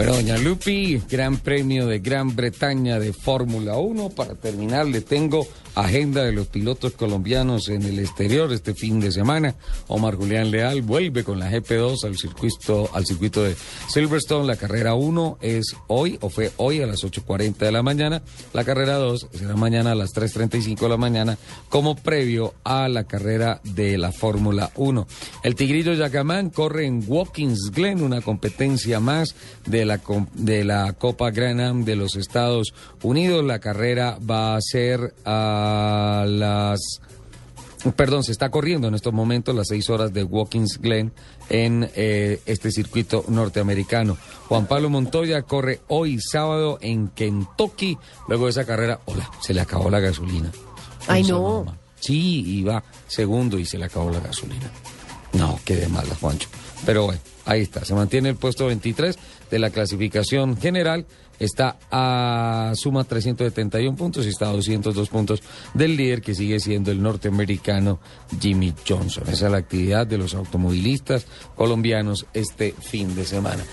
Bueno, doña Lupi, Gran Premio de Gran Bretaña de Fórmula 1. Para terminar, le tengo agenda de los pilotos colombianos en el exterior este fin de semana. Omar Julián Leal vuelve con la GP2 al circuito, al circuito de Silverstone. La carrera 1 es hoy, o fue hoy a las 8.40 de la mañana. La carrera 2 será mañana a las 3.35 de la mañana, como previo a la carrera de la Fórmula 1. El Tigrillo Yacamán corre en Watkins Glen, una competencia más de la, de la Copa Granham de los Estados Unidos. La carrera va a ser a las... Perdón, se está corriendo en estos momentos las seis horas de Watkins Glen en eh, este circuito norteamericano. Juan Pablo Montoya corre hoy sábado en Kentucky. Luego de esa carrera, hola, se le acabó la gasolina. Ay, no. Sí, iba segundo y se le acabó la gasolina. No, qué de mala, Juancho. Pero bueno, ahí está. Se mantiene el puesto 23 de la clasificación general. Está a suma 371 puntos y está a 202 puntos del líder que sigue siendo el norteamericano Jimmy Johnson. Esa es la actividad de los automovilistas colombianos este fin de semana.